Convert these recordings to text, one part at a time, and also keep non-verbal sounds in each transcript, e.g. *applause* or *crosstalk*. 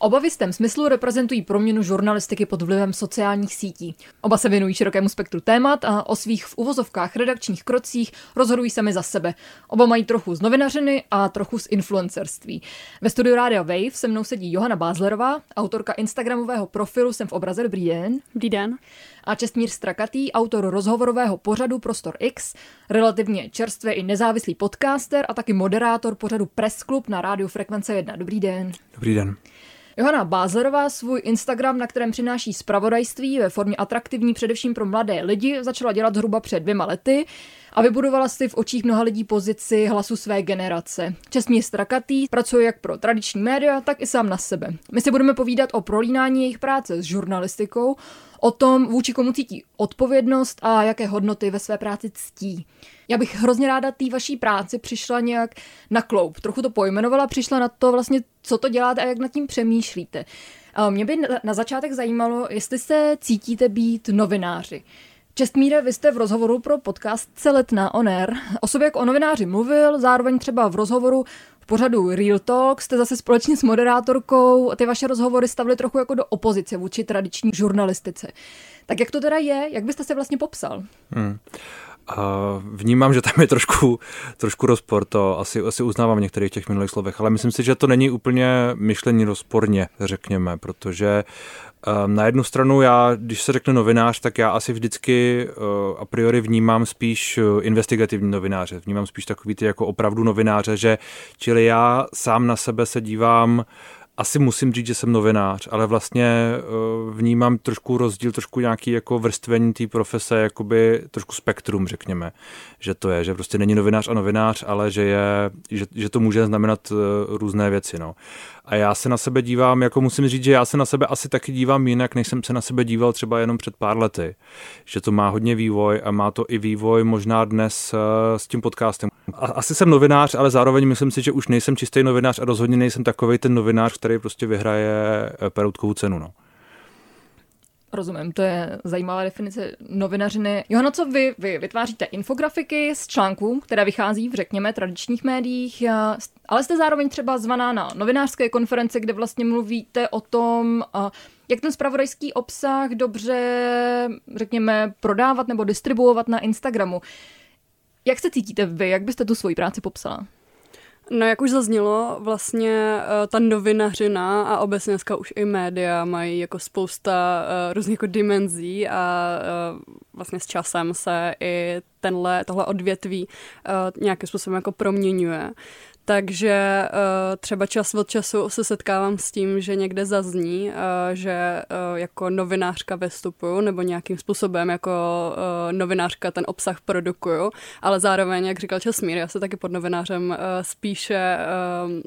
Oba v jistém smyslu reprezentují proměnu žurnalistiky pod vlivem sociálních sítí. Oba se věnují širokému spektru témat a o svých v uvozovkách redakčních krocích rozhodují sami za sebe. Oba mají trochu z novinařiny a trochu z influencerství. Ve studiu Radio Wave se mnou sedí Johana Bázlerová, autorka instagramového profilu Jsem v obraze. Dobrý den. Dobrý den. A Čestmír Strakatý, autor rozhovorového pořadu Prostor X, relativně čerstvě i nezávislý podcaster a taky moderátor pořadu Press Club na rádiu Frekvence 1. Dobrý den. Dobrý den. Johana Bázlerová svůj Instagram, na kterém přináší zpravodajství ve formě atraktivní především pro mladé lidi, začala dělat zhruba před dvěma lety a vybudovala si v očích mnoha lidí pozici hlasu své generace. Česmír Strakatý pracuje jak pro tradiční média, tak i sám na sebe. My si budeme povídat o prolínání jejich práce s žurnalistikou, o tom, vůči komu cítí odpovědnost a jaké hodnoty ve své práci ctí. Já bych hrozně ráda té vaší práci přišla nějak na kloup. Trochu to pojmenovala, přišla na to vlastně, co to děláte a jak nad tím přemýšlíte. Mě by na začátek zajímalo, jestli se cítíte být novináři. Čestmíre, vy jste v rozhovoru pro podcast Celet na Oner o sobě jako o novináři mluvil, zároveň třeba v rozhovoru pořadu Real Talk jste zase společně s moderátorkou ty vaše rozhovory stavili trochu jako do opozice vůči tradiční žurnalistice. Tak jak to teda je? Jak byste se vlastně popsal? Hmm. Vnímám, že tam je trošku, trošku rozpor, to asi, asi uznávám v některých těch minulých slovech, ale myslím si, že to není úplně myšlení rozporně, řekněme, protože um, na jednu stranu já, když se řekne novinář, tak já asi vždycky uh, a priori vnímám spíš uh, investigativní novináře, vnímám spíš takový ty jako opravdu novináře, že čili já sám na sebe se dívám uh, asi musím říct, že jsem novinář, ale vlastně eh, vnímám trošku rozdíl, trošku nějaký jako vrstvení té profese, jakoby trošku spektrum, řekněme, že to je, že prostě není novinář a novinář, ale že, je, že, že to může znamenat eh, různé věci, no. A já se na sebe dívám, jako musím říct, že já se na sebe asi taky dívám jinak, než jsem se na sebe díval třeba jenom před pár lety. Že to má hodně vývoj a má to i vývoj možná dnes eh, s tím podcastem. Asi jsem novinář, ale zároveň myslím si, že už nejsem čistý novinář a rozhodně nejsem takový ten novinář, který prostě vyhraje eh, peroutkovou cenu. No. Rozumím, to je zajímavá definice novinařiny. Johano, co vy? Vy vytváříte infografiky z článků, které vychází v, řekněme, tradičních médiích, ale jste zároveň třeba zvaná na novinářské konference, kde vlastně mluvíte o tom, jak ten spravodajský obsah dobře, řekněme, prodávat nebo distribuovat na Instagramu. Jak se cítíte vy? Jak byste tu svoji práci popsala? No jak už zaznělo, vlastně uh, ta novinařina a obecně dneska už i média mají jako spousta uh, různých jako dimenzí a uh, vlastně s časem se i tenhle, tohle odvětví uh, nějakým způsobem jako proměňuje. Takže uh, třeba čas od času se setkávám s tím, že někde zazní, uh, že uh, jako novinářka vystupuju nebo nějakým způsobem jako novinářka ten obsah produkuju, ale zároveň, jak říkal Časmír, já se taky pod novinářem spíše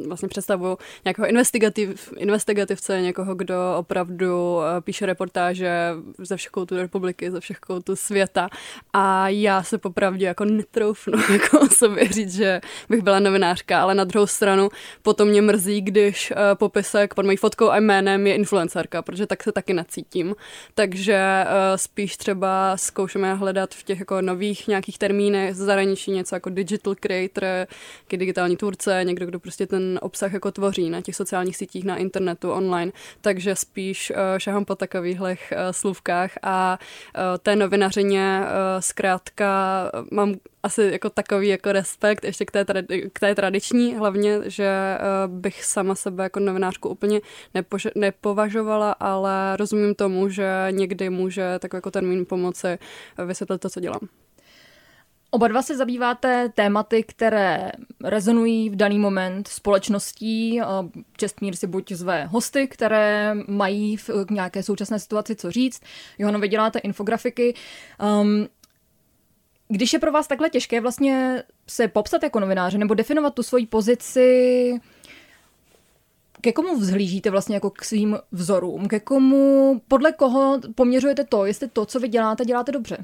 vlastně představuju nějakého investigativ, investigativce, někoho, kdo opravdu píše reportáže ze všech koutů republiky, ze všech koutů světa. A já se popravdě jako netroufnu *laughs* jako o sobě říct, že bych byla novinářka, ale ale na druhou stranu potom mě mrzí, když uh, popisek pod mojí fotkou a jménem je influencerka, protože tak se taky nacítím. Takže uh, spíš třeba zkoušeme hledat v těch jako nových nějakých termínech zahraničí něco jako digital creator, jaký digitální tvůrce, někdo, kdo prostě ten obsah jako tvoří na těch sociálních sítích, na internetu, online. Takže spíš uh, šahám po takových uh, slůvkách a té novinařině zkrátka mám asi jako takový jako respekt ještě k té, tradi- k té tradiční hlavně, že uh, bych sama sebe jako novinářku úplně nepož- nepovažovala, ale rozumím tomu, že někdy může takový jako termín pomoci vysvětlit to, co dělám. Oba dva se zabýváte tématy, které rezonují v daný moment společností. Čestmír si buď zve hosty, které mají v nějaké současné situaci co říct. Johano, vy děláte infografiky. Um, když je pro vás takhle těžké vlastně se popsat jako novináře nebo definovat tu svoji pozici, ke komu vzhlížíte vlastně jako k svým vzorům? Ke komu, podle koho poměřujete to, jestli to, co vy děláte, děláte dobře?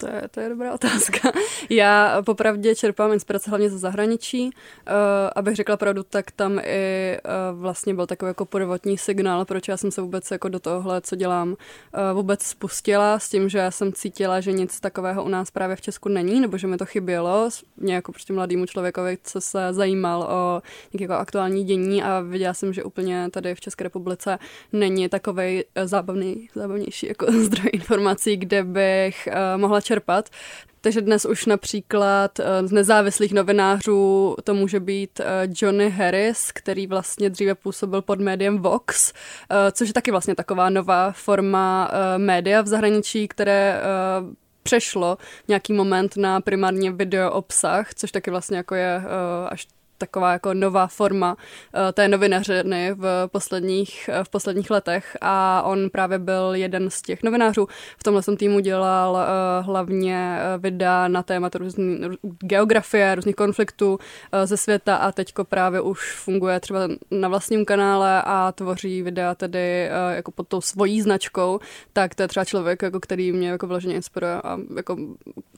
To je, to je dobrá otázka. *laughs* Já popravdě čerpám inspiraci hlavně ze zahraničí. Uh, abych řekla pravdu, tak tam i uh, vlastně byl takový jako podvotní signál, proč já jsem se vůbec jako do tohohle, co dělám, uh, vůbec spustila s tím, že já jsem cítila, že nic takového u nás právě v Česku není, nebo že mi to chybělo. Mě jako prostě mladýmu člověkovi, co se zajímal o jako aktuální dění a viděla jsem, že úplně tady v České republice není takový zábavný, zábavnější jako *laughs* zdroj informací, kde bych uh, mohla čerpat. Takže dnes už například eh, z nezávislých novinářů to může být eh, Johnny Harris, který vlastně dříve působil pod médiem Vox, eh, což je taky vlastně taková nová forma média v zahraničí, které přešlo nějaký moment na primárně video obsah, což taky vlastně jako je až taková jako nová forma uh, té novinařiny v posledních, uh, v posledních letech. A on právě byl jeden z těch novinářů. V tomhle jsem týmu dělal uh, hlavně videa na téma různý, geografie, různých konfliktů ze světa. A teďko právě už funguje třeba na vlastním kanále a tvoří videa tedy jako pod tou svojí značkou, tak to je třeba člověk, jako který mě jako vyloženě inspiruje a jako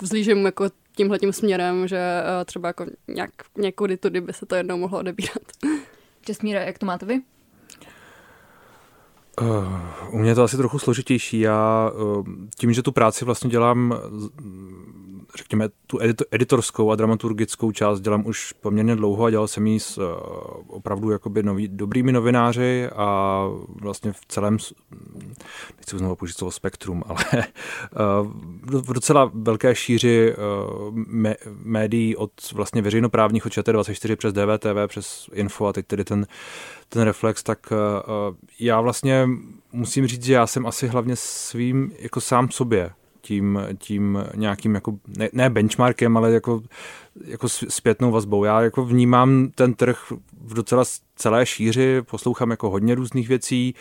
vzlížím jako tímhle tím směrem, že uh, třeba jako nějak, někudy tudy by se to jednou mohlo odebírat. *laughs* Česmíre, jak to máte vy? Uh, u mě je to asi trochu složitější. Já uh, tím, že tu práci vlastně dělám řekněme, tu editorskou a dramaturgickou část dělám už poměrně dlouho a dělal jsem ji s uh, opravdu jakoby nový, dobrými novináři a vlastně v celém, nechci znovu použít slovo spektrum, *laughs* ale uh, v docela velké šíři uh, me, médií od vlastně veřejnoprávních od ČT24 přes DVTV, přes Info a teď tedy ten, ten reflex, tak já vlastně musím říct, že já jsem asi hlavně svým jako sám sobě tím, tím nějakým jako, ne, ne benchmarkem, ale jako, jako zpětnou vazbou. Já jako vnímám ten trh v docela celé šíři, poslouchám jako hodně různých věcí,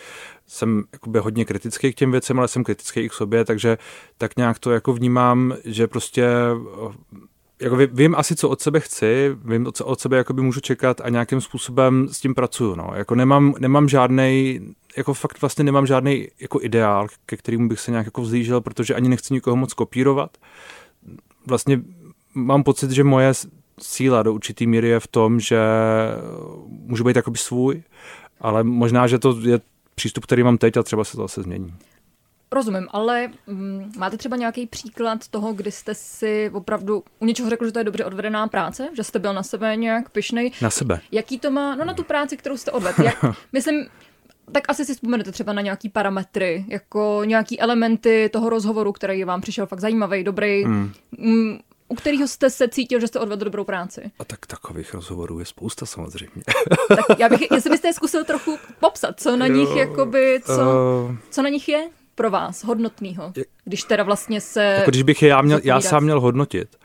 jsem hodně kritický k těm věcem, ale jsem kritický i k sobě, takže tak nějak to jako vnímám, že prostě jako vím asi, co od sebe chci, vím, co od sebe můžu čekat a nějakým způsobem s tím pracuju. No. Jako nemám, nemám žádný jako fakt vlastně nemám žádný jako ideál, ke kterému bych se nějak jako vzlížel, protože ani nechci nikoho moc kopírovat. Vlastně mám pocit, že moje síla do určitý míry je v tom, že můžu být jakoby svůj, ale možná, že to je přístup, který mám teď a třeba se to zase změní. Rozumím, ale mm, máte třeba nějaký příklad toho, kdy jste si opravdu u něčeho řekl, že to je dobře odvedená práce, že jste byl na sebe nějak pišnej. Na sebe. Jaký to má, no na tu práci, kterou jste odvedl. *laughs* Jak, myslím, tak asi si vzpomenete třeba na nějaký parametry, jako nějaký elementy toho rozhovoru, který vám přišel fakt zajímavý, dobrý, hmm. Mm, u kterého jste se cítil, že jste odvedl dobrou práci. A tak takových rozhovorů je spousta samozřejmě. *laughs* tak já bych, jestli byste je zkusil trochu popsat, co na nich, jakoby, co, uh... co na nich je pro vás hodnotného, když teda vlastně se... Jako když bych je já, měl, já sám měl hodnotit,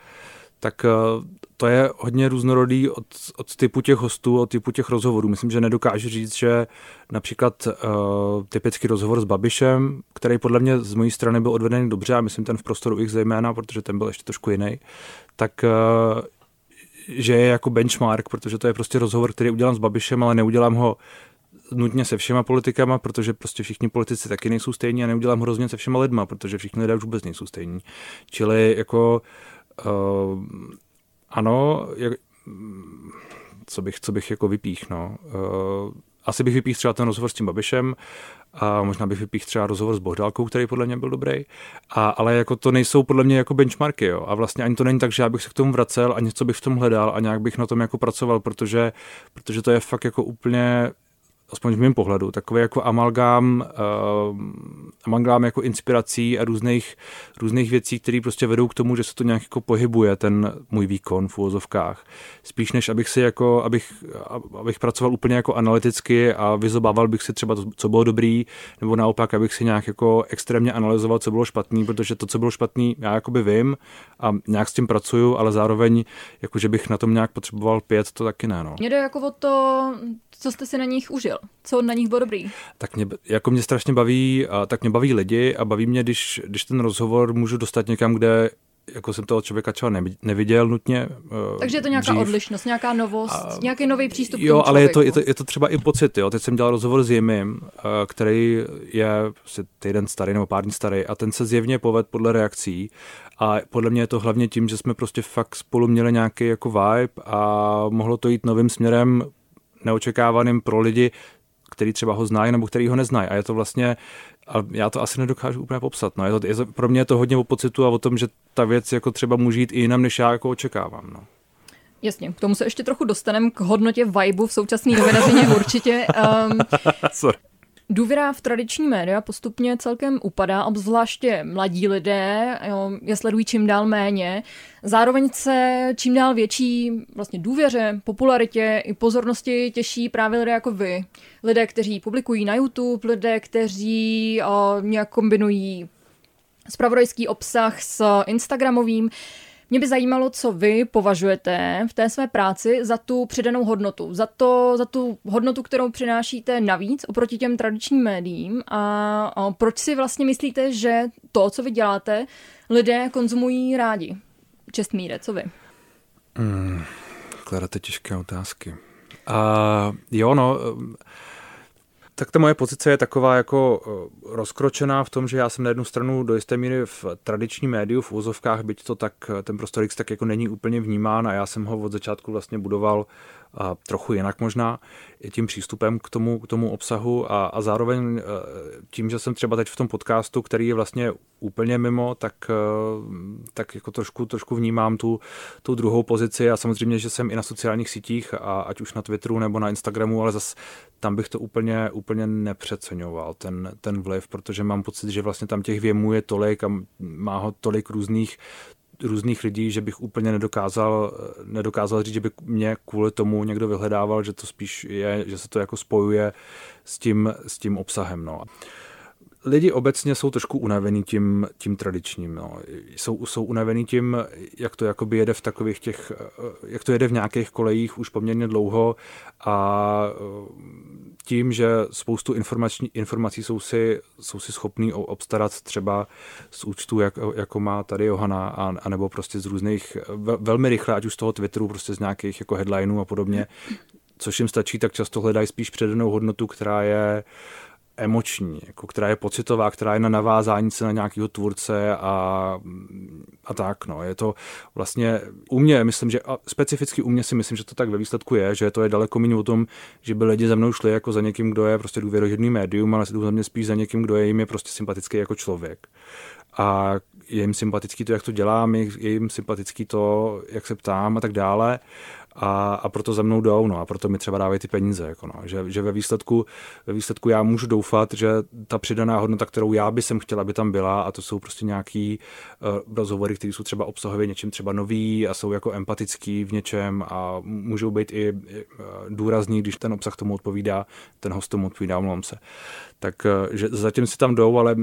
tak uh, to je hodně různorodý od, od typu těch hostů, od typu těch rozhovorů. Myslím, že nedokážu říct, že například uh, typický rozhovor s Babišem, který podle mě z mojí strany byl odvedený dobře, a myslím ten v prostoru ich zejména, protože ten byl ještě trošku jiný, tak uh, že je jako benchmark, protože to je prostě rozhovor, který udělám s Babišem, ale neudělám ho nutně se všema politikama, protože prostě všichni politici taky nejsou stejní a neudělám hrozně se všema lidma, protože všichni lidé už vůbec nejsou stejní. Čili jako uh, ano, jak, co bych, co bych jako vypích, no. Uh, asi bych vypích třeba ten rozhovor s tím Babišem a možná bych vypích třeba rozhovor s Bohdálkou, který podle mě byl dobrý, a, ale jako to nejsou podle mě jako benchmarky, jo. A vlastně ani to není tak, že já bych se k tomu vracel a něco bych v tom hledal a nějak bych na tom jako pracoval, protože, protože to je fakt jako úplně aspoň v mém pohledu, takový jako amalgám, uh, amalgám jako inspirací a různých, různých věcí, které prostě vedou k tomu, že se to nějak jako pohybuje, ten můj výkon v úvozovkách. Spíš než abych si jako, abych, abych pracoval úplně jako analyticky a vyzobával bych si třeba to, co bylo dobrý, nebo naopak, abych si nějak jako extrémně analyzoval, co bylo špatný, protože to, co bylo špatný, já jakoby vím a nějak s tím pracuju, ale zároveň, jako že bych na tom nějak potřeboval pět, to taky ne. No. Mě jde jako o to, co jste si na nich užil? Co na nich bylo dobrý? Tak mě, jako mě strašně baví, tak mě baví lidi a baví mě, když, když ten rozhovor můžu dostat někam, kde jako jsem toho člověka třeba neviděl nutně. Takže je to nějaká dřív. odlišnost, nějaká novost, a, nějaký nový přístup Jo, ale je to, je, to, je to třeba i pocit. Jo. Teď jsem dělal rozhovor s Jimem, který je prostě týden starý nebo pár dní starý a ten se zjevně poved podle reakcí a podle mě je to hlavně tím, že jsme prostě fakt spolu měli nějaký jako vibe a mohlo to jít novým směrem neočekávaným pro lidi, který třeba ho znají nebo který ho neznají. A je to vlastně, a já to asi nedokážu úplně popsat. No. Je to, je to, pro mě je to hodně o pocitu a o tom, že ta věc jako třeba může jít i jinam, než já jako očekávám. No. Jasně, k tomu se ještě trochu dostaneme k hodnotě vibe v současné novinařině určitě. Um, *laughs* Sorry. Důvěra v tradiční média postupně celkem upadá, obzvláště mladí lidé jo, je sledují čím dál méně. Zároveň se čím dál větší vlastně důvěře, popularitě i pozornosti těší právě lidé jako vy. Lidé, kteří publikují na YouTube, lidé, kteří o, nějak kombinují spravodajský obsah s Instagramovým. Mě by zajímalo, co vy považujete v té své práci za tu přidanou hodnotu, za, to, za tu hodnotu, kterou přinášíte navíc oproti těm tradičním médiím a, a proč si vlastně myslíte, že to, co vy děláte, lidé konzumují rádi? Čestmíre, co vy? Hmm, kladete těžké otázky. A jo, no, tak ta moje pozice je taková jako eh, rozkročená v tom, že já jsem na jednu stranu do jisté míry v tradiční médiu, v úzovkách, byť to tak, ten prostor X tak jako není úplně vnímán a já jsem ho od začátku vlastně budoval trochu jinak možná, tím přístupem k tomu, k tomu obsahu a, a zároveň e, tím, že jsem třeba teď v tom podcastu, který je vlastně úplně mimo, tak, e, tak jako trošku, trošku vnímám tu, tu druhou pozici a samozřejmě, že jsem i na sociálních sítích, a ať už na Twitteru nebo na Instagramu, ale zase tam bych to úplně, úplně nepřeceňoval, ten, ten vliv, protože mám pocit, že vlastně tam těch věmů je tolik a má ho tolik různých různých lidí, že bych úplně nedokázal, nedokázal říct, že by mě kvůli tomu někdo vyhledával, že to spíš je, že se to jako spojuje s tím, s tím obsahem. No. Lidi obecně jsou trošku unavený tím, tím tradičním. No. Jsou, jsou unavený tím, jak to jakoby jede v takových těch, jak to jede v nějakých kolejích už poměrně dlouho a tím, že spoustu informační, informací jsou si, jsou si schopný obstarat třeba z účtu, jak, jako má tady Johana, a, a nebo prostě z různých, velmi rychle, ať už z toho Twitteru, prostě z nějakých jako headlineů a podobně, což jim stačí, tak často hledají spíš předanou hodnotu, která je uh, emoční, jako která je pocitová, která je na navázání se na nějakého tvůrce a, a tak. No. Je to vlastně u mě, myslím, že a specificky u mě si myslím, že to tak ve výsledku je, že to je daleko méně o tom, že by lidi za mnou šli jako za někým, kdo je prostě důvěrohodný médium, ale jdou za mě spíš za někým, kdo je jim je prostě sympatický jako člověk. A je jim sympatický to, jak to dělám, je jim sympatický to, jak se ptám a tak dále a, a proto za mnou jdou, no a proto mi třeba dávají ty peníze, jako no, že, že ve, výsledku, ve výsledku já můžu doufat, že ta přidaná hodnota, kterou já by jsem chtěla, aby tam byla a to jsou prostě nějaký uh, rozhovory, které jsou třeba obsahově něčím třeba nový a jsou jako empatický v něčem a můžou být i uh, důrazní, když ten obsah tomu odpovídá, ten host tomu odpovídá, omlouvám se. Tak uh, že zatím si tam jdou, ale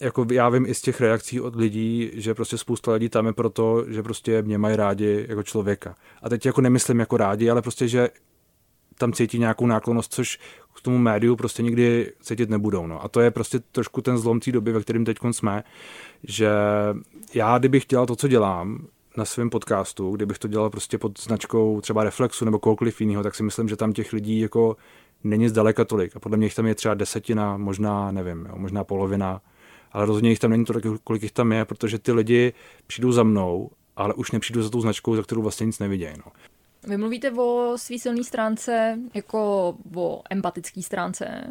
jako já vím i z těch reakcí od lidí, že prostě spousta lidí tam je proto, že prostě mě mají rádi jako člověka. A teď jako nemyslím jako rádi, ale prostě, že tam cítí nějakou náklonost, což k tomu médiu prostě nikdy cítit nebudou. No. A to je prostě trošku ten zlom té doby, ve kterém teď jsme, že já, kdybych dělal to, co dělám, na svém podcastu, kdybych to dělal prostě pod značkou třeba Reflexu nebo kohokoliv jiného, tak si myslím, že tam těch lidí jako není zdaleka tolik. A podle mě jich tam je třeba desetina, možná, nevím, jo, možná polovina ale rozhodně jich tam není tolik, kolik jich tam je, protože ty lidi přijdou za mnou, ale už nepřijdou za tou značkou, za kterou vlastně nic nevidějí. No. Vy mluvíte o svý silné stránce jako o empatické stránce.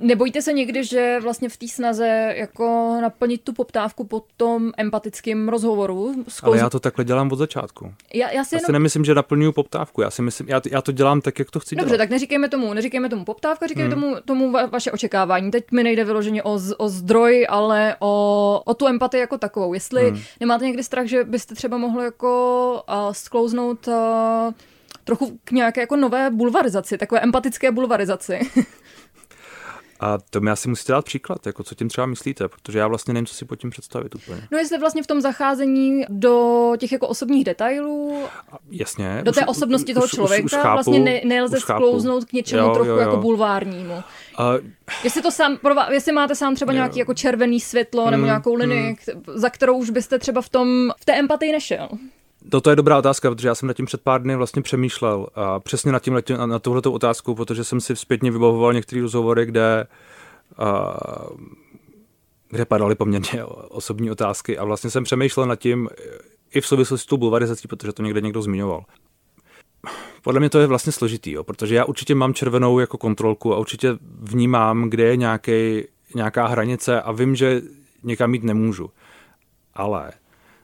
Nebojíte se někdy, že vlastně v té snaze jako naplnit tu poptávku po tom empatickém rozhovoru? Zkouz... Ale já to takhle dělám od začátku. Já, já si, já jenom... si nemyslím, že naplňuju poptávku. Já si myslím, já, já to dělám tak, jak to chci Dobře, dělat. tak neříkejme tomu, neříkejme tomu poptávka, říkejme hmm. tomu, tomu va, vaše očekávání. Teď mi nejde vyloženě o, o zdroj, ale o, o tu empatii jako takovou. Jestli hmm. nemáte někdy strach, že byste třeba mohli jako uh, sklouznout uh, trochu k nějaké jako nové bulvarizaci, takové empatické bulvarizaci. *laughs* A to mi asi musíte dát příklad, jako co tím třeba myslíte, protože já vlastně nevím, co si pod tím představit úplně. No jestli vlastně v tom zacházení do těch jako osobních detailů, Jasně. do té už, osobnosti toho už, člověka, už, už chápu, vlastně ne, nelze sklouznout k něčemu jo, trochu jo, jo. jako bulvárnímu. Uh, jestli to sám, jestli máte sám třeba jo. nějaký jako červený světlo hmm, nebo nějakou linii, hmm. za kterou už byste třeba v tom, v té empatii nešel. To, to je dobrá otázka, protože já jsem nad tím před pár dny vlastně přemýšlel a přesně nad tím, na tuhletou otázku, protože jsem si zpětně vybavoval některé rozhovory, kde a, kde padaly poměrně *laughs* osobní otázky a vlastně jsem přemýšlel nad tím i v souvislosti s tou bulvarizací, protože to někde někdo zmiňoval. Podle mě to je vlastně složitý, jo, protože já určitě mám červenou jako kontrolku a určitě vnímám, kde je nějaký, nějaká hranice a vím, že někam jít nemůžu. Ale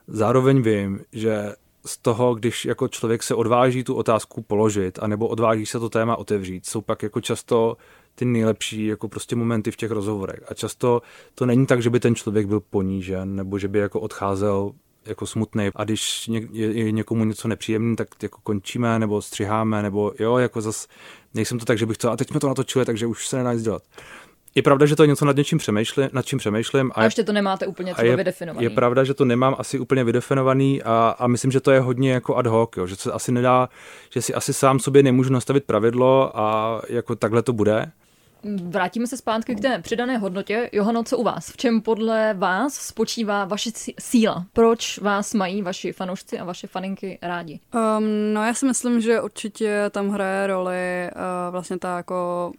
zároveň vím, že z toho, když jako člověk se odváží tu otázku položit, anebo odváží se to téma otevřít, jsou pak jako často ty nejlepší jako prostě momenty v těch rozhovorech. A často to není tak, že by ten člověk byl ponížen, nebo že by jako odcházel jako smutný. A když je někomu něco nepříjemné, tak jako končíme, nebo střiháme, nebo jo, jako zas nejsem to tak, že bych to, a teď jsme to natočili, takže už se nedá nic dělat. Je pravda, že to je něco, nad, něčím přemýšlím, nad čím přemýšlím. A, a ještě to nemáte úplně třeba je, vydefinovaný. Je pravda, že to nemám asi úplně vydefinovaný a, a myslím, že to je hodně jako ad hoc, jo, že se asi nedá, že si asi sám sobě nemůžu nastavit pravidlo a jako takhle to bude. Vrátíme se zpátky k té přidané hodnotě. Johano, co u vás? V čem podle vás spočívá vaše síla? Proč vás mají vaši fanoušci a vaše faninky rádi? Um, no já si myslím, že určitě tam hraje roli uh, vlastně ta jako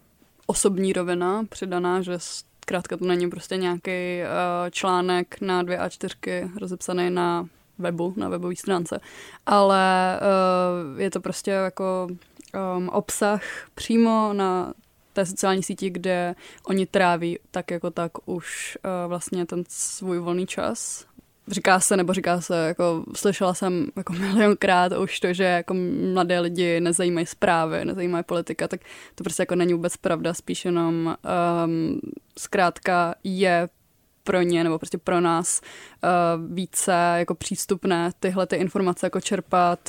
osobní rovina přidaná, že zkrátka to není prostě nějaký uh, článek na dvě A4 rozepsaný na webu, na webové stránce, ale uh, je to prostě jako um, obsah přímo na té sociální síti, kde oni tráví tak jako tak už uh, vlastně ten svůj volný čas říká se, nebo říká se, jako slyšela jsem jako milionkrát už to, že jako mladé lidi nezajímají zprávy, nezajímají politika, tak to prostě jako není vůbec pravda, spíš jenom um, zkrátka je pro ně nebo prostě pro nás uh, více jako přístupné tyhle ty informace jako čerpat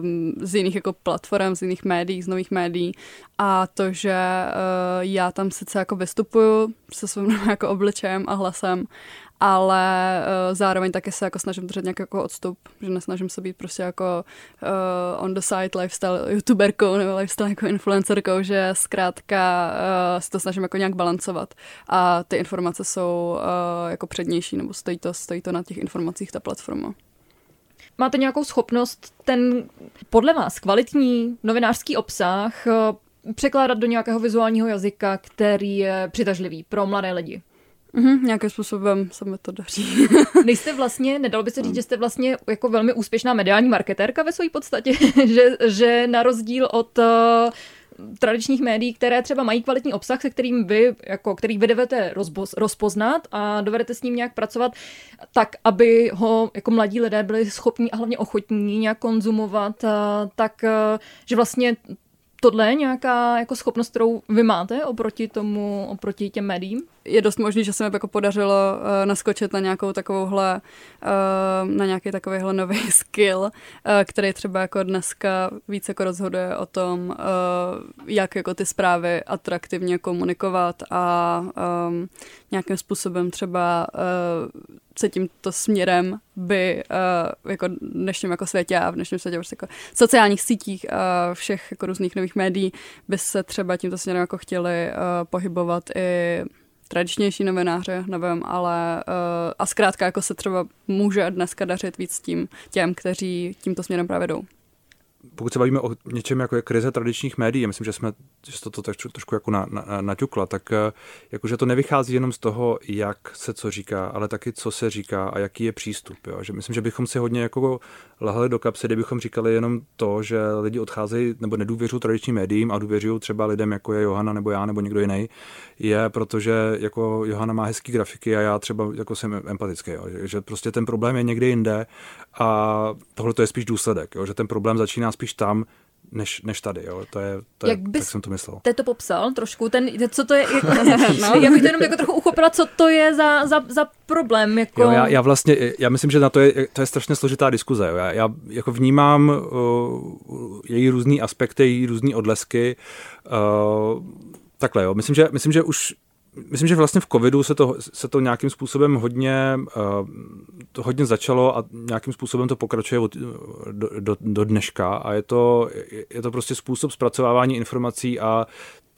um, z jiných jako platform, z jiných médií, z nových médií. A to, že uh, já tam sice jako vystupuju se svým *laughs* jako obličejem a hlasem ale uh, zároveň taky se jako snažím držet nějaký jako odstup, že nesnažím se být prostě jako uh, on the side lifestyle youtuberkou nebo lifestyle jako influencerkou, že zkrátka uh, si to snažím jako nějak balancovat a ty informace jsou uh, jako přednější nebo stojí to, stojí to na těch informacích ta platforma. Máte nějakou schopnost ten podle vás kvalitní novinářský obsah překládat do nějakého vizuálního jazyka, který je přitažlivý pro mladé lidi? Mm-hmm, nějakým způsobem se mi to daří. *laughs* Nejste vlastně, nedalo by se říct, že jste vlastně jako velmi úspěšná mediální marketérka ve své podstatě, *laughs* že, že na rozdíl od uh, tradičních médií, které třeba mají kvalitní obsah, se kterým vy, jako, který vy rozboz, rozpoznat a dovedete s ním nějak pracovat tak, aby ho jako mladí lidé byli schopní a hlavně ochotní nějak konzumovat, uh, tak uh, že vlastně tohle je nějaká jako schopnost, kterou vy máte oproti tomu, oproti těm médiím? Je dost možný, že se mi jako podařilo uh, naskočit na nějakou takovouhle, uh, na nějaký takovýhle nový *laughs* skill, uh, který třeba jako dneska víc jako rozhoduje o tom, uh, jak jako ty zprávy atraktivně komunikovat a um, nějakým způsobem třeba uh, se tímto směrem by uh, jako v dnešním jako světě a v dnešním světě prostě jako sociálních sítích a všech jako různých nových médií by se třeba tímto směrem jako chtěli uh, pohybovat i tradičnější novináře, nevím, ale uh, a zkrátka jako se třeba může dneska dařit víc tím těm, kteří tímto směrem právě jdou pokud se bavíme o něčem jako je krize tradičních médií, myslím, že jsme že to, to trošku, trošku jako na, na, naťukla, tak eh, jakože to nevychází jenom z toho, jak se co říká, ale taky co se říká a jaký je přístup. Jo? Že myslím, že bychom si hodně jako lahali do kapsy, kdybychom říkali jenom to, že lidi odcházejí nebo nedůvěřují tradičním médiím a důvěřují třeba lidem, jako je Johana nebo já nebo někdo jiný, je protože jako Johana má hezký grafiky a já třeba jako jsem empatický. Jo? Že, že prostě ten problém je někde jinde a tohle to je spíš důsledek, jo? že ten problém začíná spíš tam, než, než tady, jo. To je, to Jak je, bys tak jsem to myslel. Te to popsal trošku, ten, co to je, jako, *laughs* no, já bych to jenom jako trochu uchopila, co to je za, za, za problém, jako... Jo, já, já, vlastně, já myslím, že na to je, to je strašně složitá diskuze, jo. Já, já jako vnímám uh, její různý aspekty, její různý odlesky, uh, takhle, jo. Myslím, že, myslím, že už myslím, že vlastně v covidu se to, se to nějakým způsobem hodně, uh, to hodně začalo a nějakým způsobem to pokračuje od, do, do, do dneška a je to, je to prostě způsob zpracovávání informací a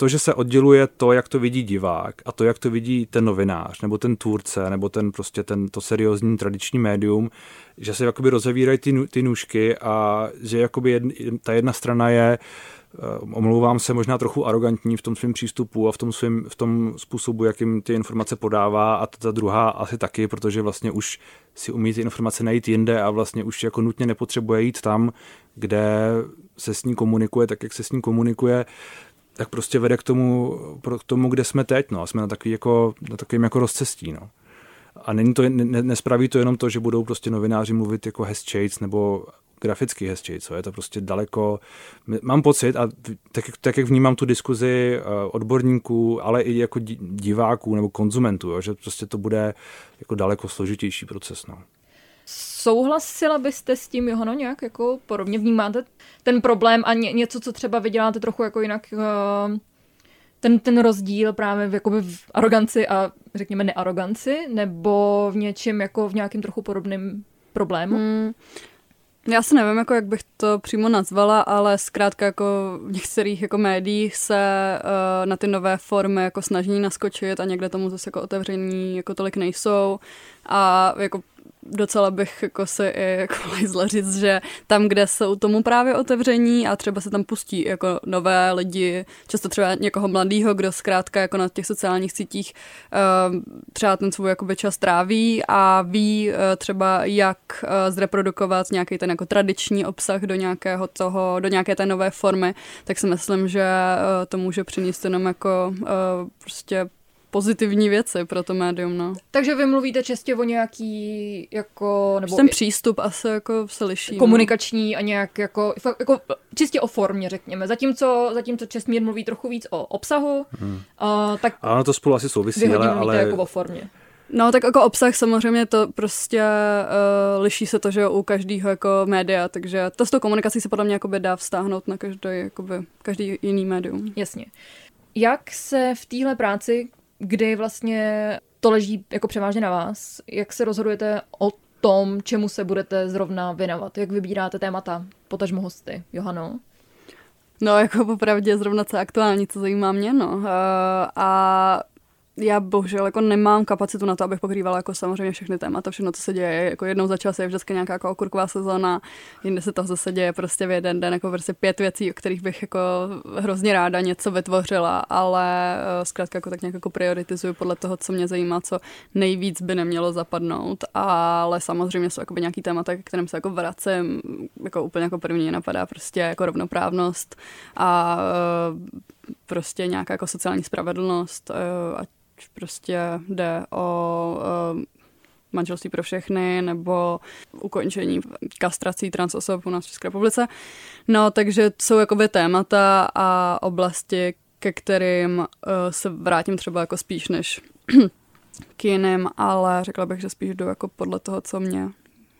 to, že se odděluje to, jak to vidí divák a to, jak to vidí ten novinář, nebo ten tvůrce, nebo ten prostě ten, to seriózní tradiční médium, že se jakoby rozevírají ty, ty nůžky a že jakoby jedna, ta jedna strana je eh, omlouvám se, možná trochu arrogantní v tom svém přístupu a v tom, svým, v tom způsobu, jakým ty informace podává a ta druhá asi taky, protože vlastně už si umí ty informace najít jinde a vlastně už jako nutně nepotřebuje jít tam, kde se s ní komunikuje tak, jak se s ní komunikuje tak prostě vede k tomu, k tomu kde jsme teď. No. Jsme na, takový jako, na takovým jako rozcestí. No. A není to, ne, nespraví to jenom to, že budou prostě novináři mluvit jako Hess nebo grafický Hess co je to prostě daleko, mám pocit a tak, tak jak vnímám tu diskuzi eh, odborníků, ale i jako diváků nebo konzumentů, jo, že prostě to bude jako daleko složitější proces. No. Souhlasila byste s tím, Johano, nějak jako podobně vnímáte ten problém a ně, něco, co třeba vyděláte trochu jako jinak, uh, ten, ten rozdíl právě v, jakoby v aroganci a řekněme nearoganci, nebo v něčem jako v nějakém trochu podobném problému? Hmm. Já si nevím, jako jak bych to přímo nazvala, ale zkrátka jako v některých jako médiích se uh, na ty nové formy jako snaží naskočit a někde tomu zase jako otevření jako tolik nejsou. A jako docela bych jako se i jako *laughs* říct, že tam, kde jsou tomu právě otevření a třeba se tam pustí jako nové lidi, často třeba někoho mladého, kdo zkrátka jako na těch sociálních sítích uh, třeba ten svůj jakoby čas tráví a ví uh, třeba jak uh, zreprodukovat nějaký ten jako tradiční obsah do nějakého toho, do nějaké té nové formy, tak si myslím, že to může přinést jenom jako prostě pozitivní věci pro to médium, no. Takže vy mluvíte čistě o nějaký jako, nebo ten přístup asi jako se liší. Komunikační no. a nějak jako, jako čistě o formě, řekněme. Zatímco, zatímco Čestmír mluví trochu víc o obsahu, hmm. uh, tak ano, to spolu asi souvisí, ale, ale... jako o formě. No tak jako obsah samozřejmě to prostě uh, liší se to, že u každého jako média, takže to s tou komunikací se podle mě jakoby dá vztáhnout na každý, jakoby, každý jiný médium. Jasně. Jak se v téhle práci, kdy vlastně to leží jako převážně na vás. Jak se rozhodujete o tom, čemu se budete zrovna věnovat? Jak vybíráte témata, potažmo hosty? Johano? No, jako popravdě zrovna co aktuální, co zajímá mě, no. Uh, a já bohužel jako nemám kapacitu na to, abych pokrývala jako samozřejmě všechny témata, všechno, co se děje. Jako jednou za čas je vždycky nějaká jako okurková sezóna, jinde se to zase děje prostě v jeden den, jako prostě pět věcí, o kterých bych jako hrozně ráda něco vytvořila, ale uh, zkrátka jako tak nějak jako prioritizuju podle toho, co mě zajímá, co nejvíc by nemělo zapadnout, ale samozřejmě jsou nějaký témata, k kterým se jako vracím, jako úplně jako první napadá prostě jako rovnoprávnost a uh, prostě nějaká jako sociální spravedlnost, uh, ať prostě jde o uh, manželství pro všechny nebo ukončení kastrací transosob u nás v České republice. No, takže jsou jakoby témata a oblasti, ke kterým uh, se vrátím třeba jako spíš než k jiným, ale řekla bych, že spíš jdu jako podle toho, co mě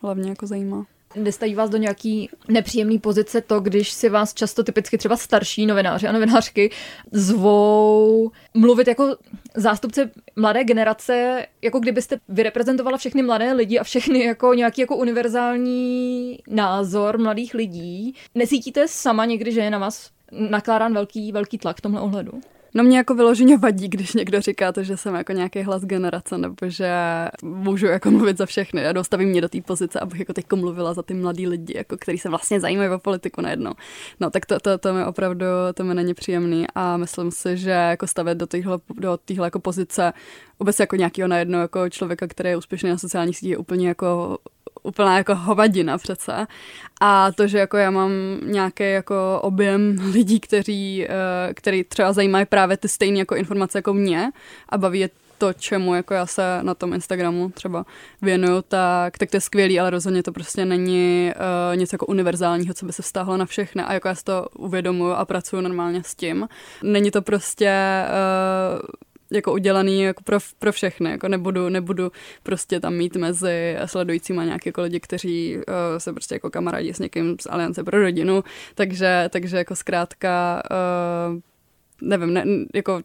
hlavně jako zajímá. Nestaví vás do nějaký nepříjemný pozice to, když si vás často typicky třeba starší novináři a novinářky zvou mluvit jako zástupce mladé generace, jako kdybyste vyreprezentovala všechny mladé lidi a všechny jako nějaký jako univerzální názor mladých lidí. Necítíte sama někdy, že je na vás nakládán velký, velký tlak v tomhle ohledu? No mě jako vyloženě vadí, když někdo říká to, že jsem jako nějaký hlas generace, nebo že můžu jako mluvit za všechny a dostaví mě do té pozice, abych jako teď mluvila za ty mladý lidi, jako který se vlastně zajímají o politiku najednou. No tak to, to, to mi opravdu, to mi není příjemný a myslím si, že jako stavět do téhle do téhle jako pozice vůbec jako nějakého najednou jako člověka, který je úspěšný na sociálních sítích, je úplně jako úplná jako hovadina přece. A to, že jako já mám nějaký jako objem lidí, kteří, eh, který třeba zajímají právě ty stejné jako informace jako mě a baví je to, čemu jako já se na tom Instagramu třeba věnuju, tak, tak to je skvělý, ale rozhodně to prostě není uh, něco jako univerzálního, co by se vztáhlo na všechny a jako já si to uvědomuju a pracuji normálně s tím. Není to prostě uh, jako udělaný jako pro, pro všechny, jako nebudu, nebudu prostě tam mít mezi sledujícíma nějaké jako lidi, kteří uh, se prostě jako kamarádi s někým z Aliance pro rodinu, takže, takže jako zkrátka uh, nevím, ne, jako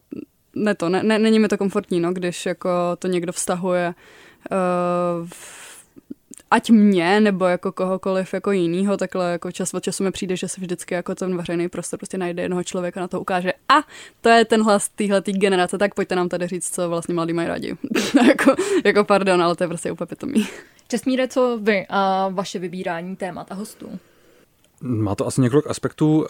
ne to, ne, ne, není mi to komfortní, no, když jako to někdo vztahuje uh, ať mě, nebo jako kohokoliv jako jinýho, takhle jako čas od času mi přijde, že se vždycky jako ten veřejný prostor prostě najde jednoho člověka na to ukáže a to je ten hlas téhle generace, tak pojďte nám tady říct, co vlastně mladí mají rádi. *laughs* jako, jako pardon, ale to je prostě úplně pitomý. Česmíre, co vy a vaše vybírání témat a hostů? Má to asi několik aspektů.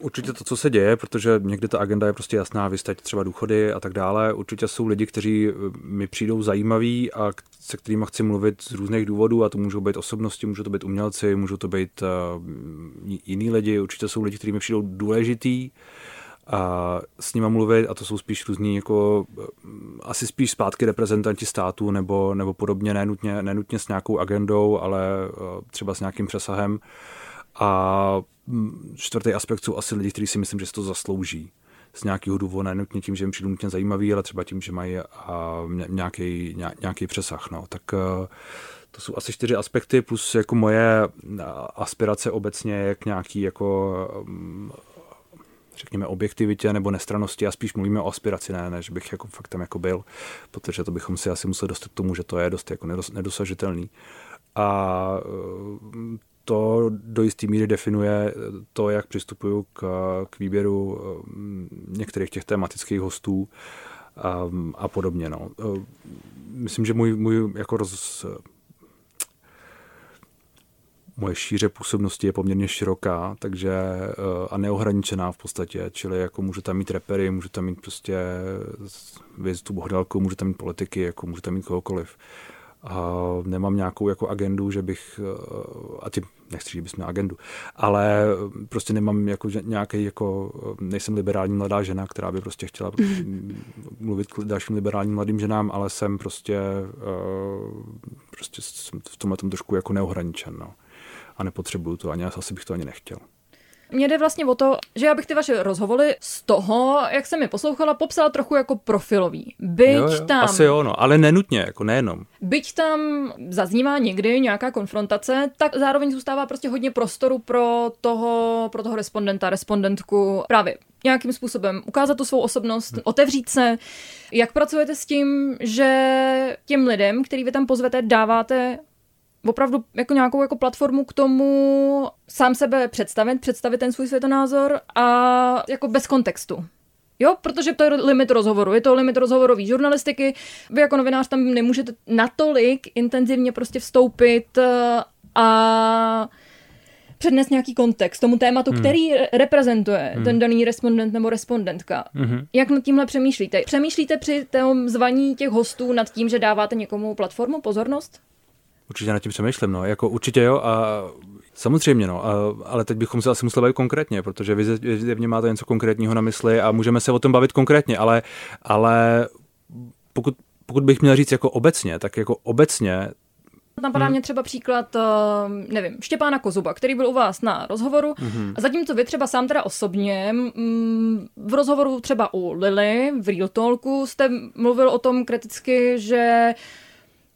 Určitě to, co se děje, protože někdy ta agenda je prostě jasná, vy jste třeba důchody a tak dále. Určitě jsou lidi, kteří eh, mi přijdou zajímaví a se kterými chci mluvit z různých důvodů a to můžou být osobnosti, můžou to být umělci, můžou to být uh, jiní lidi. Určitě jsou lidi, kteří mi přijdou důležitý a s nima mluvit a to jsou spíš různí jako eh, asi spíš zpátky reprezentanti státu nebo, nebo podobně, nenutně, nenutně s nějakou agendou, ale třeba s nějakým přesahem. A mm, čtvrtý aspekt jsou asi lidi, kteří si myslím, že si to zaslouží z nějakého důvodu, nenutně tím, že jim přijdu nutně zajímavý, ale třeba tím, že mají nějaký, nějaký přesah. No. Tak eh, to jsou asi čtyři aspekty, plus jako moje aspirace obecně k nějaký jako mm, řekněme objektivitě nebo nestranosti a spíš mluvíme o aspiraci, ne, než bych jako fakt tam jako byl, protože to bychom si asi museli dostat k tomu, že to je dost jako nedosažitelný. A eh, to do jisté míry definuje to, jak přistupuju k, k výběru mm, některých těch tematických hostů a, a podobně. No. Myslím, že můj, můj jako roz, moje šíře působnosti je poměrně široká, takže a neohraničená v podstatě, čili jako můžete mít repery, můžete mít prostě vězdu bohdalku, můžete mít politiky, jako můžete mít kohokoliv. A nemám nějakou jako agendu, že bych, a tím nechci že agendu, ale prostě nemám jako nějaký, jako, nejsem liberální mladá žena, která by prostě chtěla mluvit k dalším liberálním mladým ženám, ale jsem prostě, prostě jsem v tomhle tom trošku jako neohraničen, no. A nepotřebuju to, ani asi bych to ani nechtěl. Mně jde vlastně o to, že já bych ty vaše rozhovory z toho, jak jsem je poslouchala, popsala trochu jako profilový. Byť jo, jo, tam... Asi jo, no, ale nenutně, jako nejenom. Byť tam zaznívá někdy nějaká konfrontace, tak zároveň zůstává prostě hodně prostoru pro toho, pro toho respondenta, respondentku právě nějakým způsobem ukázat tu svou osobnost, hmm. otevřít se. Jak pracujete s tím, že těm lidem, který vy tam pozvete, dáváte opravdu jako nějakou jako platformu k tomu sám sebe představit, představit ten svůj světonázor a jako bez kontextu. Jo, protože to je limit rozhovoru, je to limit rozhovorové žurnalistiky. Vy jako novinář tam nemůžete natolik intenzivně prostě vstoupit eh, a přednes nějaký kontext tomu tématu, hmm. který reprezentuje hmm. ten daný respondent nebo respondentka. Hmm. Jak nad tímhle přemýšlíte? Přemýšlíte při tom zvaní těch hostů nad tím, že dáváte někomu platformu, pozornost? Určitě nad tím přemýšlím, no. Jako určitě jo a Samozřejmě, no, a, ale teď bychom se asi museli bavit konkrétně, protože vy zjevně máte něco konkrétního na mysli a můžeme se o tom bavit konkrétně, ale, ale pokud, pokud bych měl říct jako obecně, tak jako obecně Napadá hmm. mě třeba příklad, eh, nevím, Štěpána Kozuba, který byl u vás na rozhovoru. Hmm. A zatímco vy třeba sám teda osobně mm, v rozhovoru třeba u Lily v Real Talku jste mluvil o tom kriticky, že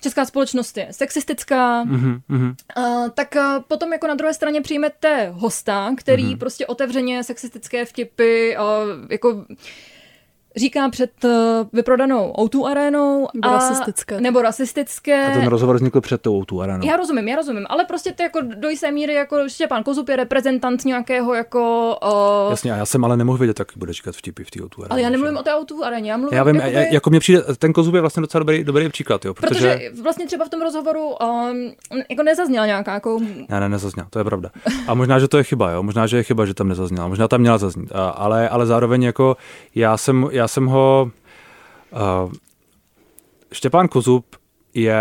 česká společnost je sexistická, mm-hmm. uh, tak uh, potom jako na druhé straně přijmete hosta, který mm-hmm. prostě otevřeně sexistické vtipy, uh, jako říká před uh, vyprodanou O2 arénou. Nebo a, rasistické. Nebo rasistické. A ten rozhovor vznikl před tou O2 arénou. Já rozumím, já rozumím, ale prostě to jako do jisté míry, jako Štěpán Kozub je reprezentant nějakého jako... Uh... Jasně, a já jsem ale nemohl vědět, jak bude říkat vtipy v té O2 aréně. Ale já nemluvím že? o té O2 aréně, já mluvím... Já vím, jakoby... jako mě přijde, ten Kozub je vlastně docela dobrý, dobrý příklad, jo, protože... protože... vlastně třeba v tom rozhovoru um, jako nezazněla nějaká jako... Ne, ne, nezazněla, to je pravda. A možná, že to je chyba, jo, možná, že je chyba, že tam nezazněla, možná tam měla zaznít, ale, ale zároveň jako já jsem, já jsem ho Uh, Štěpán Kozub je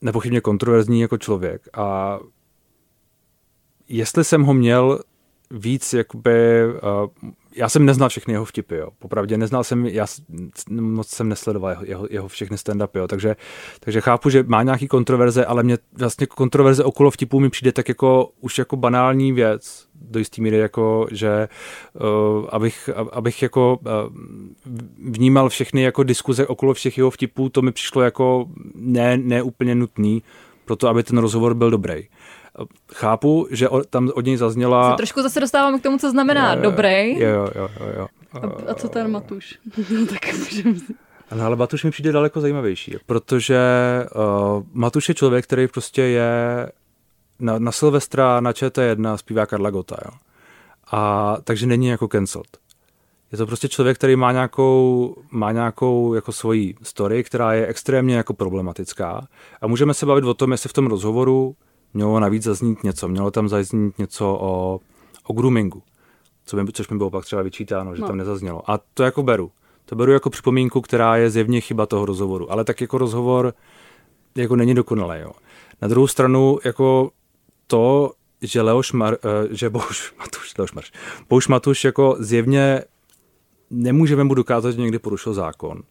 nepochybně kontroverzní jako člověk a jestli jsem ho měl víc jakoby, uh, já jsem neznal všechny jeho vtipy, jo. Popravdě neznal jsem, já moc jsem nesledoval jeho, jeho, jeho všechny stand-upy, jo. Takže, takže chápu, že má nějaký kontroverze, ale mě vlastně kontroverze okolo vtipů mi přijde tak jako už jako banální věc, do jisté míry, jako, že uh, abych, abych jako uh, vnímal všechny jako diskuze okolo všech jeho vtipů, to mi přišlo jako ne, ne úplně nutný, proto aby ten rozhovor byl dobrý. Chápu, že o, tam od něj zazněla... Se trošku zase dostáváme k tomu, co znamená jo, dobrý. Jo, jo, jo, jo. A, a co ten Matuš? *laughs* no, tak můžeme No, ale Matuš mi přijde daleko zajímavější, protože uh, Matuš je člověk, který prostě je na, na Silvestra na ČT1 zpívá Karla Gota, jo. A takže není jako cancelled. Je to prostě člověk, který má nějakou, má nějakou jako svoji story, která je extrémně jako problematická. A můžeme se bavit o tom, jestli v tom rozhovoru mělo navíc zaznít něco. Mělo tam zaznít něco o, o groomingu, co by, což mi bylo pak třeba vyčítáno, že no. tam nezaznělo. A to jako beru. To beru jako připomínku, která je zjevně chyba toho rozhovoru. Ale tak jako rozhovor jako není dokonalý. Jo. Na druhou stranu, jako to, že Leoš Mar, eh, že Bohuš *laughs* Matuš, Leoš Marš, Bohuš Matuš jako zjevně nemůžeme mu dokázat, že někdy porušil zákon,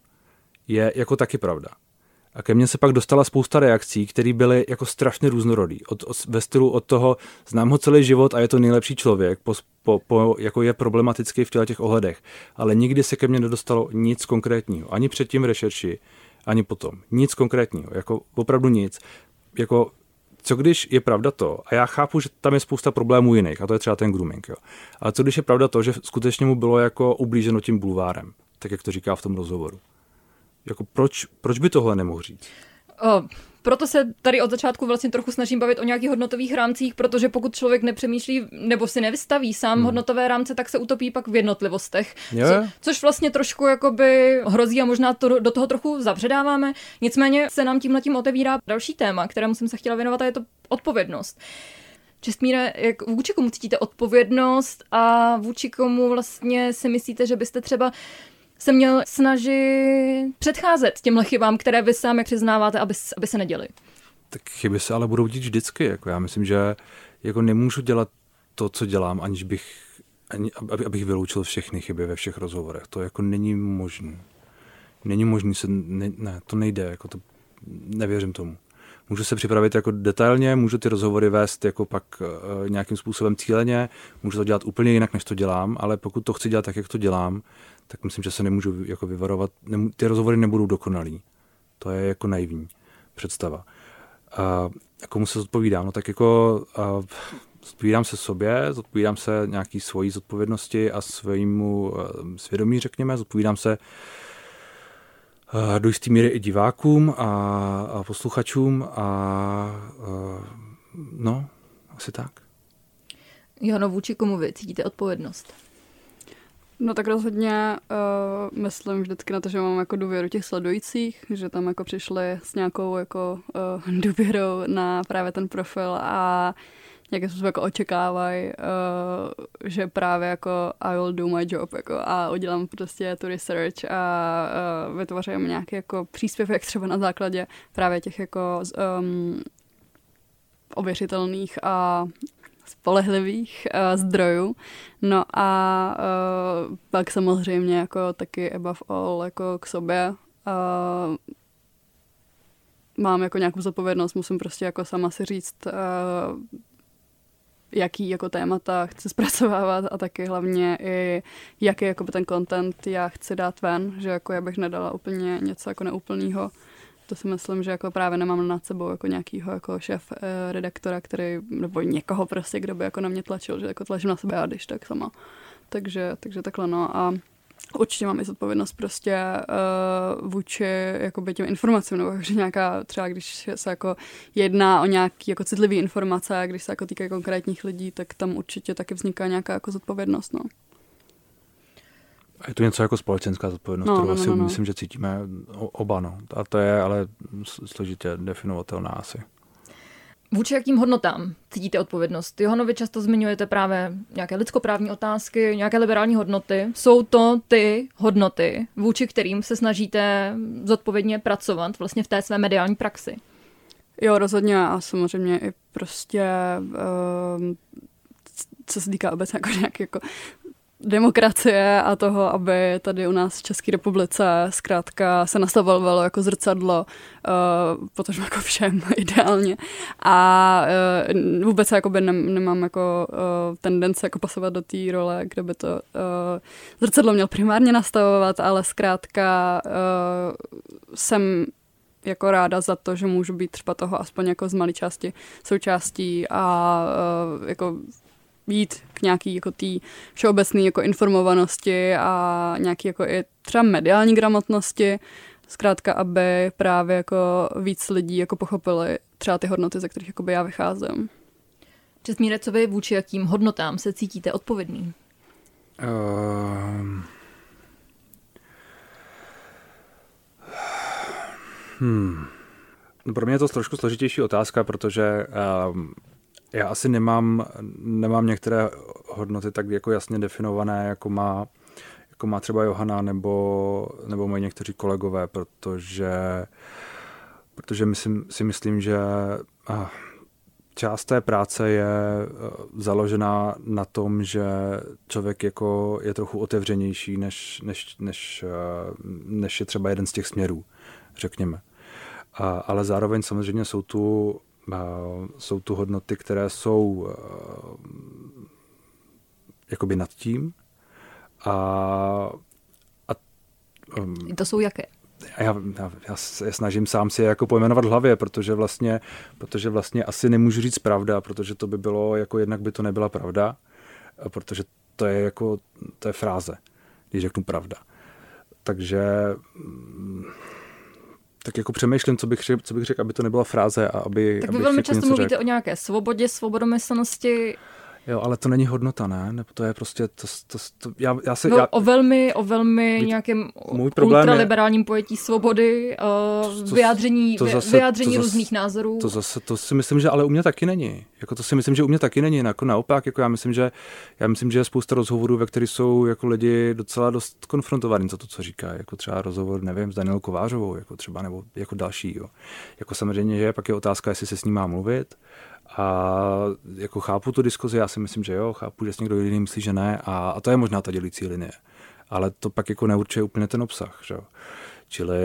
je jako taky pravda. A ke mně se pak dostala spousta reakcí, které byly jako strašně různorodý. Od, od, ve stylu od toho, znám ho celý život a je to nejlepší člověk, po, po, po, jako je problematický v těch ohledech. Ale nikdy se ke mně nedostalo nic konkrétního. Ani předtím v rešerši, ani potom. Nic konkrétního. Jako opravdu nic. Jako co když je pravda to, a já chápu, že tam je spousta problémů jiných, a to je třeba ten grooming, jo. ale co když je pravda to, že skutečně mu bylo jako ublíženo tím bulvárem, tak jak to říká v tom rozhovoru. Jako proč, proč by tohle nemohl říct? O, proto se tady od začátku vlastně trochu snažím bavit o nějakých hodnotových rámcích, protože pokud člověk nepřemýšlí nebo si nevystaví sám hmm. hodnotové rámce, tak se utopí pak v jednotlivostech. Co, což vlastně trošku jakoby hrozí a možná to, do toho trochu zavředáváme. Nicméně se nám tím letím otevírá další téma, kterému jsem se chtěla věnovat a je to odpovědnost. Čestmíre, jak vůči komu cítíte odpovědnost a vůči komu vlastně si myslíte, že byste třeba se měl snažit předcházet těmhle chybám, které vy sám, jak přiznáváte, aby, aby se neděli. Tak chyby se ale budou dít vždycky. Jako já myslím, že jako nemůžu dělat to, co dělám, aniž bych, ani, aby, abych vyloučil všechny chyby ve všech rozhovorech. To jako není možné. Není možné se, ne, ne, to nejde, jako to, nevěřím tomu. Můžu se připravit jako detailně, můžu ty rozhovory vést jako pak uh, nějakým způsobem cíleně, můžu to dělat úplně jinak, než to dělám, ale pokud to chci dělat tak, jak to dělám, tak myslím, že se nemůžu jako vyvarovat, nemů, ty rozhovory nebudou dokonalý. To je jako naivní představa. A komu se zodpovídám? No tak jako a, zodpovídám se sobě, zodpovídám se nějaký svojí zodpovědnosti a svému svědomí, řekněme, zodpovídám se do jisté míry i divákům a, a posluchačům a, a no, asi tak. Jano, vůči komu vy cítíte odpovědnost? No tak rozhodně uh, myslím vždycky na to, že mám jako důvěru těch sledujících, že tam jako přišli s nějakou jako uh, *laughs* důvěrou na právě ten profil a nějakým způsobem jako očekávají, uh, že právě jako I will do my job jako a udělám prostě tu research a uh, vytvořím nějaký jako příspěvek třeba na základě právě těch jako um, ověřitelných a spolehlivých uh, zdrojů. No a uh, pak samozřejmě jako taky above all jako k sobě uh, mám jako nějakou zodpovědnost, musím prostě jako sama si říct, uh, jaký jako témata chci *laughs* zpracovávat a taky hlavně i jaký jako ten content já chci dát ven, že jako já bych nedala úplně něco jako neúplného to si myslím, že jako právě nemám nad sebou jako nějakýho jako šéf eh, redaktora, který, nebo někoho prostě, kdo by jako na mě tlačil, že jako tlačím na sebe a když tak sama. Takže, takže takhle no a Určitě mám i zodpovědnost prostě uh, vůči jakoby těm informacím, nebo že nějaká, třeba když se jako jedná o nějaký jako citlivý informace, když se jako týkají konkrétních lidí, tak tam určitě taky vzniká nějaká jako zodpovědnost, no. Je to něco jako společenská zodpovědnost, no, kterou no, asi no, no. myslím, že cítíme oba. No. A to je ale složitě definovatelná asi. Vůči jakým hodnotám cítíte odpovědnost? Johanovi často zmiňujete právě nějaké lidskoprávní otázky, nějaké liberální hodnoty. Jsou to ty hodnoty, vůči kterým se snažíte zodpovědně pracovat vlastně v té své mediální praxi? Jo, rozhodně a samozřejmě i prostě uh, co se týká obecně jako nějaký jako demokracie a toho, aby tady u nás v České republice zkrátka se nastavovalo jako zrcadlo, uh, protože jako všem *laughs* ideálně. A uh, vůbec jakoby ne, nemám jako uh, tendence jako pasovat do té role, kde by to uh, zrcadlo měl primárně nastavovat, ale zkrátka uh, jsem jako ráda za to, že můžu být třeba toho aspoň jako z malé části součástí a uh, jako jít k nějaký jako té všeobecné jako informovanosti a nějaký jako i třeba mediální gramotnosti, zkrátka, aby právě jako víc lidí jako pochopili třeba ty hodnoty, ze kterých jakoby já vycházím. Čestmíre, co vy vůči jakým hodnotám se cítíte odpovědný? Uh... Hmm. No pro mě je to trošku složitější otázka, protože um, já asi nemám, nemám některé hodnoty tak jako jasně definované, jako má, jako má třeba Johana nebo, nebo moji někteří kolegové, protože, protože myslím, si myslím, že část té práce je uh, založená na tom, že člověk jako je trochu otevřenější, než, než, než, uh, než je třeba jeden z těch směrů, řekněme. Ale zároveň samozřejmě jsou tu, jsou tu hodnoty, které jsou jakoby nad tím. A, a um, to jsou jaké? Já, já, já se snažím sám si je jako pojmenovat v hlavě, protože vlastně, protože vlastně asi nemůžu říct pravda, protože to by bylo, jako jednak by to nebyla pravda, protože to je jako, to je fráze, když řeknu pravda. Takže tak jako přemýšlím, co bych, řekl, co bych řekl, aby to nebyla fráze a aby... Tak vy velmi často mluvíte řek. o nějaké svobodě, svobodomyslnosti. Jo, ale to není hodnota, ne? Nebo to je prostě, to, to, to já, já se... No, já, o velmi, o velmi být, nějakém můj ultraliberálním je, pojetí svobody, uh, to, vyjádření, to zase, vyjádření to zase, různých názorů. To zase, to si myslím, že ale u mě taky není. Jako to si myslím, že u mě taky není. Jako naopak, jako já myslím, že já myslím, že je spousta rozhovorů, ve kterých jsou jako lidi docela dost konfrontovaní za to, co říká. Jako třeba rozhovor, nevím, s Danielou Kovářovou, jako třeba, nebo jako další. Jo. Jako samozřejmě, že pak je otázka, jestli se s ním má mluvit, a jako chápu tu diskuzi, já si myslím, že jo, chápu, že si někdo jiný myslí, že ne a, a to je možná ta dělící linie. Ale to pak jako neurčuje úplně ten obsah, že jo. Čili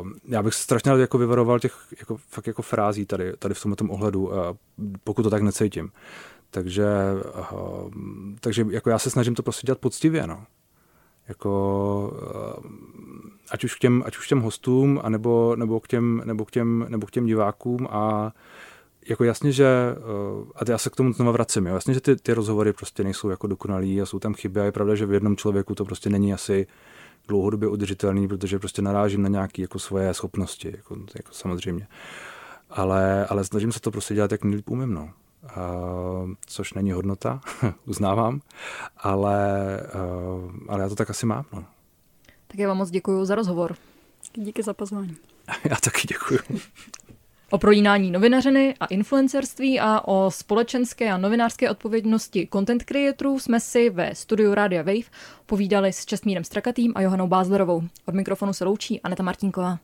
uh, já bych strašně jako vyvaroval těch jako, fakt jako frází tady, tady v tomto ohledu, uh, pokud to tak necítím. Takže, uh, takže jako já se snažím to prostě dělat poctivě, no. Jako, uh, ať už k těm, ať už k těm hostům, anebo, nebo, k těm, nebo, k těm, nebo k těm divákům a jako jasně, že, eh, a já se k tomu znovu vracím, jo, jasně, že ty, ty rozhovory prostě nejsou jako dokonalý a jsou tam chyby a je pravda, že v jednom člověku to prostě není asi dlouhodobě udržitelný, protože prostě narážím na nějaké jako svoje schopnosti, jako, jako samozřejmě. Ale, ale snažím se to prostě dělat, jak nejlíp umím, no. A, což není hodnota, *laughs* uznávám, ale, a, eh, ale já to tak asi mám, no. Tak já vám moc děkuji za rozhovor. Díky za pozvání. *laughs* Já taky děkuji. O projídání novinařiny a influencerství a o společenské a novinářské odpovědnosti content creatorů jsme si ve studiu Rádia Wave povídali s Čestmírem Strakatým a Johanou Bázlerovou. Od mikrofonu se loučí Aneta Martinková.